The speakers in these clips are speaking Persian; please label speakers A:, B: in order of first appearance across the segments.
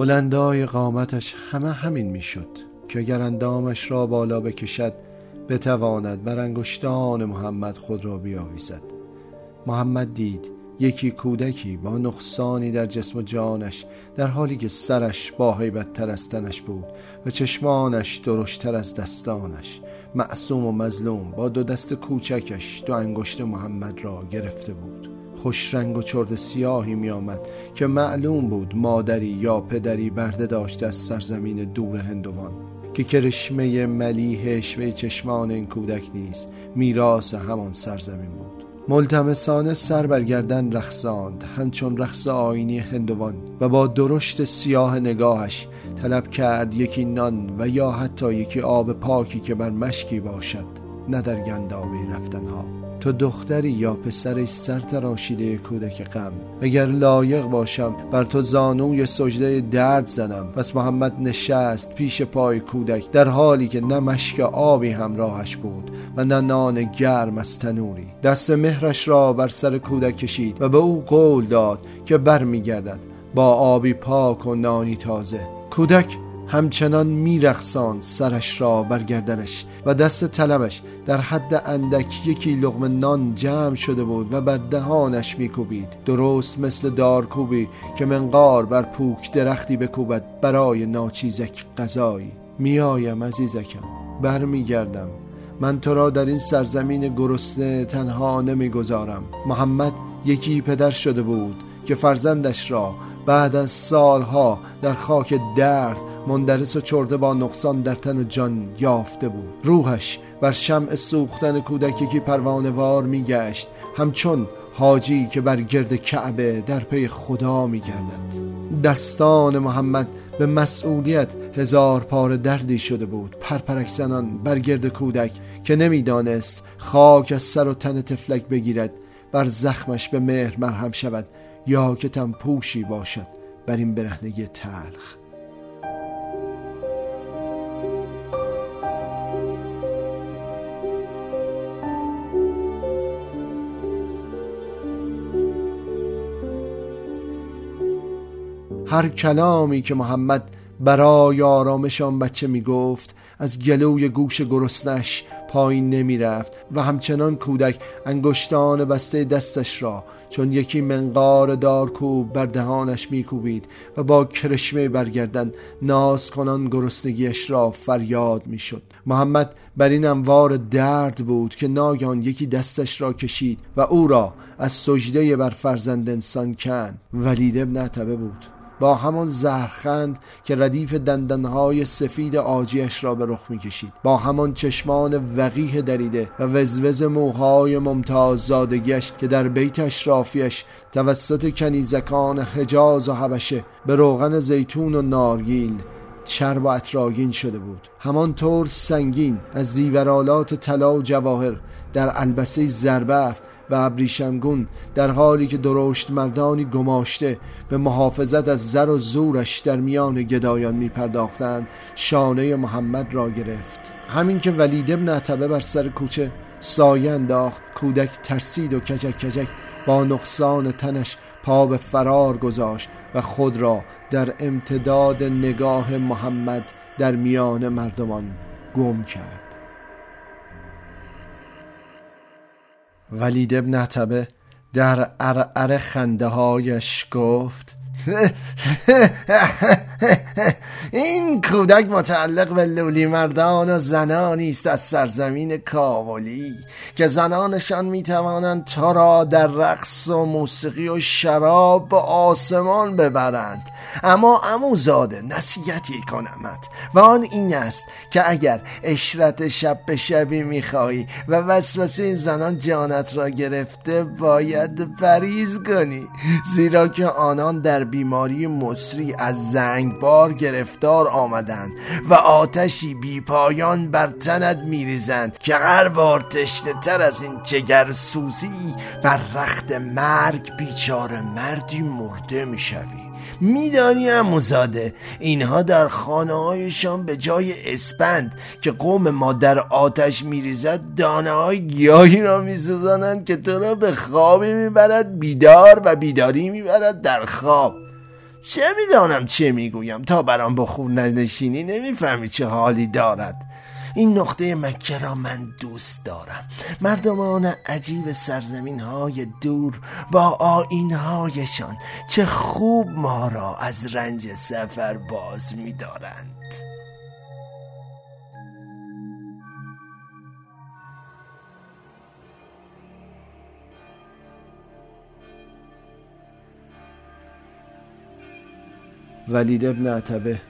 A: بلندای قامتش همه همین می‌شد که اگر اندامش را بالا بکشد بتواند بر انگشتان محمد خود را بیاویزد. محمد دید یکی کودکی با نقصانی در جسم و جانش در حالی که سرش با حیبت تر از تنش بود و چشمانش درشتر از دستانش. معصوم و مظلوم با دو دست کوچکش دو انگشت محمد را گرفته بود. خوش رنگ و چرد سیاهی می آمد که معلوم بود مادری یا پدری برده داشته از سرزمین دور هندوان که کرشمه ملیح اشوه چشمان این کودک نیست میراث همان سرزمین بود. ملتمسانه سر برگردن رخصاند همچون رقص آینی هندوان و با درشت سیاه نگاهش طلب کرد یکی نان و یا حتی یکی آب پاکی که بر مشکی باشد نه در گندابی رفتنها. تو دختری یا پسری سر تراشیده کودک غم. اگر لایق باشم بر تو زانوی سجده درد زنم پس محمد نشست پیش پای کودک در حالی که نه مشک آبی همراهش بود و نه نان گرم از تنوری. دست مهرش را بر سر کودک کشید و به او قول داد که برمیگردد با آبی پاک و نانی تازه. کودک همچنان میرخسان سرش را برگردنش و دست طلبش در حد اندک یکی لغم نان جمع شده بود و بر دهانش میکوبید. درست مثل دارکوبی که منقار بر پوک درختی بکوبد برای ناچیزک غذایی. میایم عزیزکم برمیگردم. من تو را در این سرزمین گرسنه تنها نمی‌گذارم. محمد یکی پدر شده بود که فرزندش را بعد از سالها در خاک درد مندرس و چرده با نقصان در تن و جان یافته بود. روحش بر شمع سوختن کودکی که پروانوار میگشت همچون حاجی که بر گرد کعبه در پی خدا میگردد. دستان محمد به مسئولیت هزار پار دردی شده بود. پرپرک زنان بر گرد کودک که نمی‌دانست خاک از سر و تن تفلک بگیرد بر زخمش به مهر مرهم شود یا که تن پوشی باشد. بر این برهنگی تلخ. هر کلامی که محمد برای آرامش آن بچه می گفت از گلوی گوش گرسنش پایین نمی رفت و همچنان کودک انگشتان بسته دستش را چون یکی منقار دارکوب بر دهانش میکوبید و با کرشمه برگردن ناز کنان گرسنگیش را فریاد می‌شد. محمد بر این انوار درد بود که ناگهان یکی دستش را کشید و او را از سجده بر فرزند انسان کن ولید ابن بود. با همان زهرخند که ردیف دندانهای سفید آجیش را به رخ می‌کشید. با همان چشمان وقیه دریده و وزوز موهای ممتاز زادگیش که در بیت اشرافیش توسط کنیزکان حجاز و حبشه به روغن زیتون و نارگیل چرب و اطراگین شده بود. همانطور سنگین از زیورالات طلا و جواهر در البسه زربفت و ابریشمگون در حالی که درشت مردانی گماشته به محافظت از زر و زورش در میان گدایان می پرداختند شانه محمد را گرفت. همین که ولید ابن عتبه بر سر کوچه سایه انداخت کودک ترسید و کجک کجک با نقصان تنش پا به فرار گذاشت و خود را در امتداد نگاه محمد در میان مردمان گم کرد. ولید ابن عتبه در ارعر خنده هایش گفت این کودک متعلق به لولی مردان و زنانی است از سرزمین کاولی که زنانشان می‌توانند تا را در رقص و موسیقی و شراب به آسمان ببرند. اما اموزاده نصیحتی کنمت و آن این است که اگر اشرت شب به شبی می‌خواهی و وسوسه این زنان جانت را گرفته باید بریز کنی. زیرا که آنان در بیماری مصری از زنگبار گرفتار آمدند و آتشی بی پایان بر تنت میریزند که هر بار تشنه تر از این جگر سوزی بر رخت مرگ بیچاره مردی مرده می‌شوی. میدانی اموزاده اینها در خانه هایشان به جای اسپند که قوم ما در آتش میریزد دانه های گیاهی را میسوزانند که تو را به خوابی می‌برد بیدار و بیداری می‌برد در خواب. چه می‌دانم چه می‌گویم؟ تا برام بخور ننشینی نمی‌فهمی چه حالی دارد. این نقطه مکه را من دوست دارم. مردمان عجیب سرزمین های دور با آین هایشان چه خوب ما را از رنج سفر باز میدارند. ولید ابن عتبه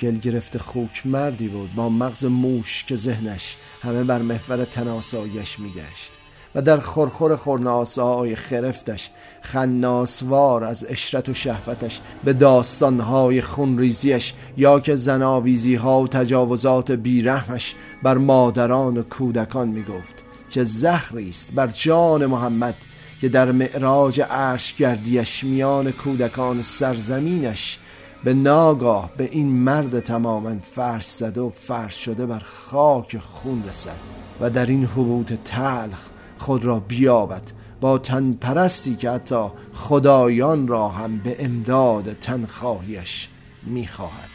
A: گل گرفته خوک مردی بود با مغز موش که ذهنش. همه بر محور تناسایش میگشت و در خورخور خورناسای خرفتش خناسوار از اشرت و شهوتش به داستانهای خونریزیش یا که زناویزی ها و تجاوزات بیرحمش بر مادران و کودکان می‌گفت. چه زهری است بر جان محمد که در معراج عرش گردیش میان کودکان سرزمینش به ناگاه به این مرد تماما فرش زده و فرش شده بر خاک خون رسد و در این حبوط تلخ خود را بیابد با تن پرستی که حتی خدایان را هم به امداد تنخواهیش می‌خواهد.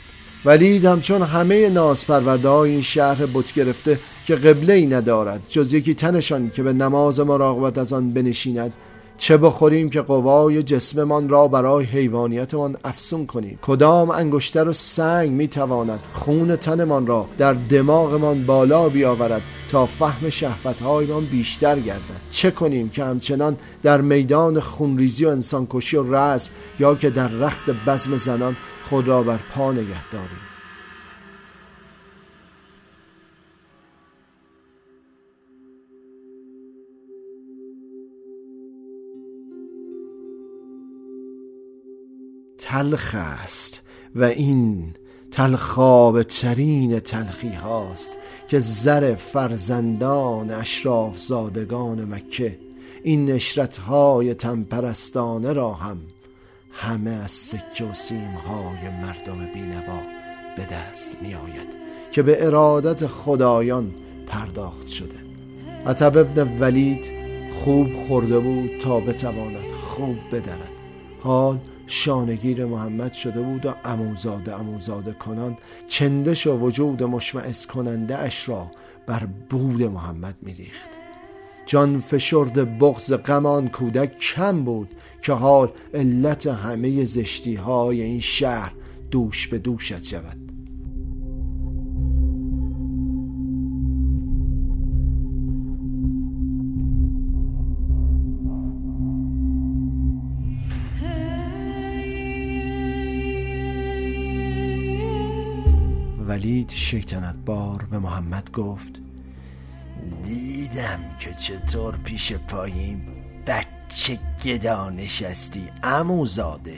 A: ولید همچون همه ناسپرورده های این شهر بت گرفته که قبله ای ندارد جز یکی تنشان که به نماز مراقبت از آن بنشیند چه بخوریم که قوای جسممان را برای حیوانیتمان افسون کنیم؟ کدام انگشتر و سنگ می‌تواند خون تنمان را در دماغمان بالا بیاورد تا فهم شهوتهایمان بیشتر گردد؟ چه کنیم که همچنان در میدان خونریزی و انسانکشی و رزم یا که در رخت بزم زنان خود را بر پا نگه داریم؟ تلخ است و این تلخاب ترین تلخی هاست که زر فرزندان اشراف زادگان مکه این نشرت های تنپرستانه را هم همه از سکه و سیم های مردم بینوا به دست می آید که به ارادت خدایان پرداخت شده. عطب ابن ولید خوب خورده بود تا بتواند خوب بدرد. حال شانگیر محمد شده بود و اموزاده اموزاده کنان چندش و وجود مشمعز کننده اش را بر بود محمد میریخت. جان فشرد بغز غمان کودک کم بود که حال علت همه زشتی های این شهر دوش به دوشت شود. ولید شیطنت بار به محمد گفت دیدم که چطور پیش پایین بچه گدا نشستی اموزاده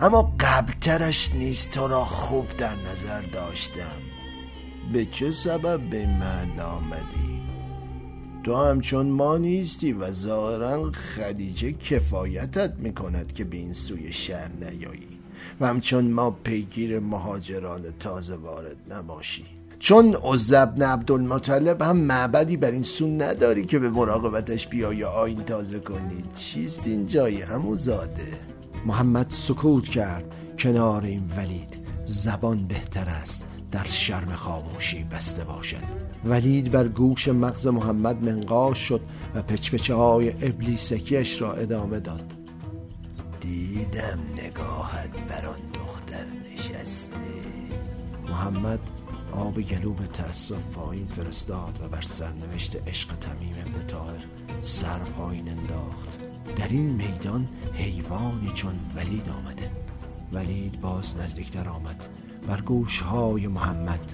A: اما قبلترش نیست تو را خوب در نظر داشتم. به چه سبب به من آمدی؟ تو همچون ما نیستی و ظاهرا خدیجه کفایتت می‌کند که به این سوی شهر نیایی. و همچون ما پیگیر مهاجران تازه وارد نباشی. چون عزب عبدالمطلب هم معبدی بر این سون نداری که به مراقبتش بیای یا آین تازه کنی. چیست این جایی همو زاده؟ محمد سکوت کرد. کنار این ولید زبان بهتر است. در شرم خاموشی بسته باشد. ولید بر گوش مغز محمد منقاش شد و پچپچه های ابلیسکیش را ادامه داد. دیدم نگاهت محمد آب گلو به تأسف پایین فرستاد و بر سرنوشت عشق تمیم ابن تاهر سر پایین انداخت. در این میدان حیوانی چون ولید آمده. ولید باز نزدیکتر آمد. بر گوشهای محمد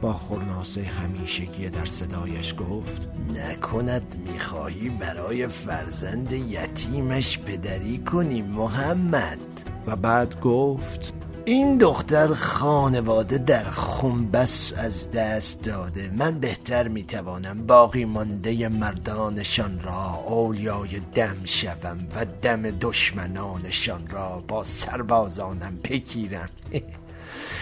A: با خورناسه همیشگی در صدایش گفت نکند می‌خواهی برای فرزند یتیمش پدری کنی محمد. و بعد گفت این دختر خانواده در خنبس از دست داده. من بهتر می‌توانم باقی مانده مردانشان را اولیای دم شوم و دم دشمنانشان را با سربازانم بگیرم.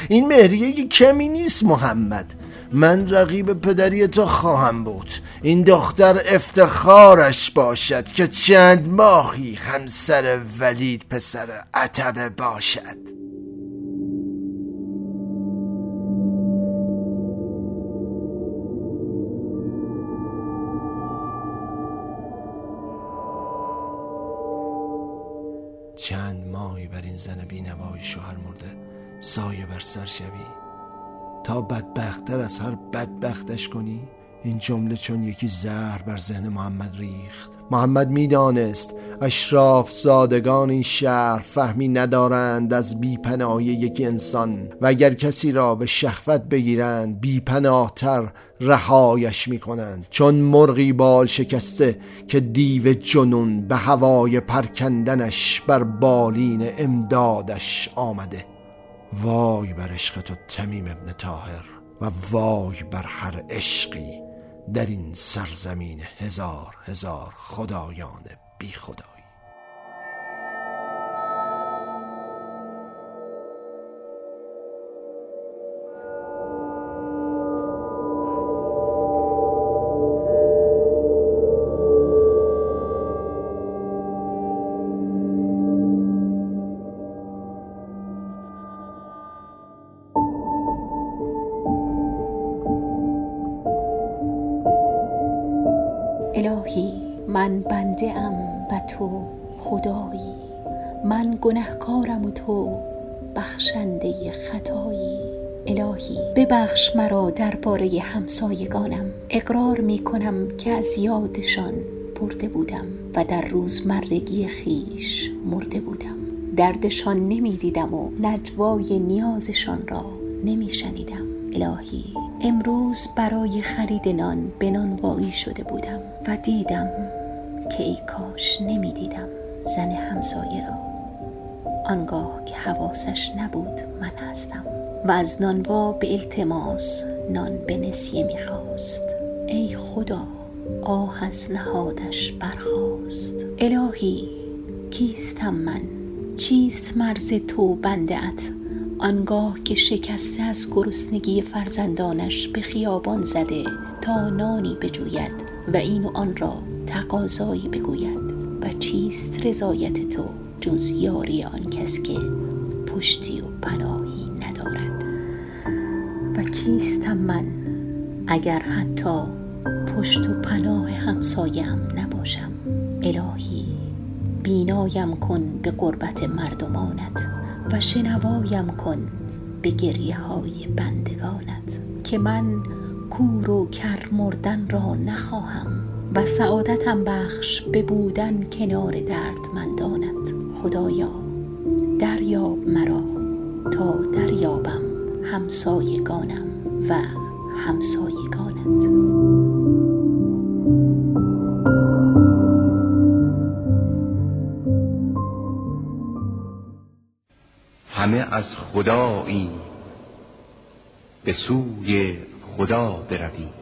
A: این مهریه کمی نیست محمد. من رقیب پدری تو خواهم بود. این دختر افتخارش باشد که چند ماهی همسر ولید پسر عتبه باشد. زن بینوای شوهر مرده. سایه بر سر شوی. تا بدبختتر از هر بدبختش کنی این جمله چون یکی زهر بر ذهن محمد ریخت. محمد می‌دانست اشراف زادگان این شهر فهمی ندارند از بیپناهی یک انسان و اگر کسی را به شهوت بگیرند بیپناهتر رهایش می‌کنند. چون مرغی بال شکسته که دیو جنون به هوای پرکندنش بر بالین امدادش آمده. وای بر عشق تو تمیم ابن تاهر و وای بر هر عشقی. در این سرزمین هزار هزار خدایان بی خدا
B: من بنده ام و تو خدایی. من گنهکارم و تو بخشنده خطایی. الهی ببخش مرا درباره همسایگانم. اقرار می کنم که از یادشان برده بودم و در روزمرگی خیش مرده بودم. دردشان نمی دیدم و نجوای نیازشان را نمی شنیدم. الهی امروز برای خرید نان به نانوایی شده بودم و دیدم که ای کاش نمی دیدم زن همسایه را. آنگاه که حواسش نبود من هستم و از نانوا به التماس نان به نسیه می‌خواست. ای خدا آه از نهادش برخواست الهی کیستم من؟ چیست مرز تو بنده ات؟ آنگاه که شکسته از گرسنگی فرزندانش به خیابان زده تا نانی بجوید و این و آن را تقاضایی بگوید و چیست رضایت تو جز یاری آن کس که پشتی و پناهی ندارد؟ و کیستم من اگر حتی پشت و پناه همسایم نباشم؟ الهی بینایم کن به قربت مردمانت و شنوایم کن به گریه های بندگانت که من کور و کر مردن را نخواهم. و سعادتم بخش به بودن کنار دردمندانت. خدایا دریاب مرا تا دریابم همسایگانم و همسایگانت.
C: همه از خدایی به سوی خدا بروید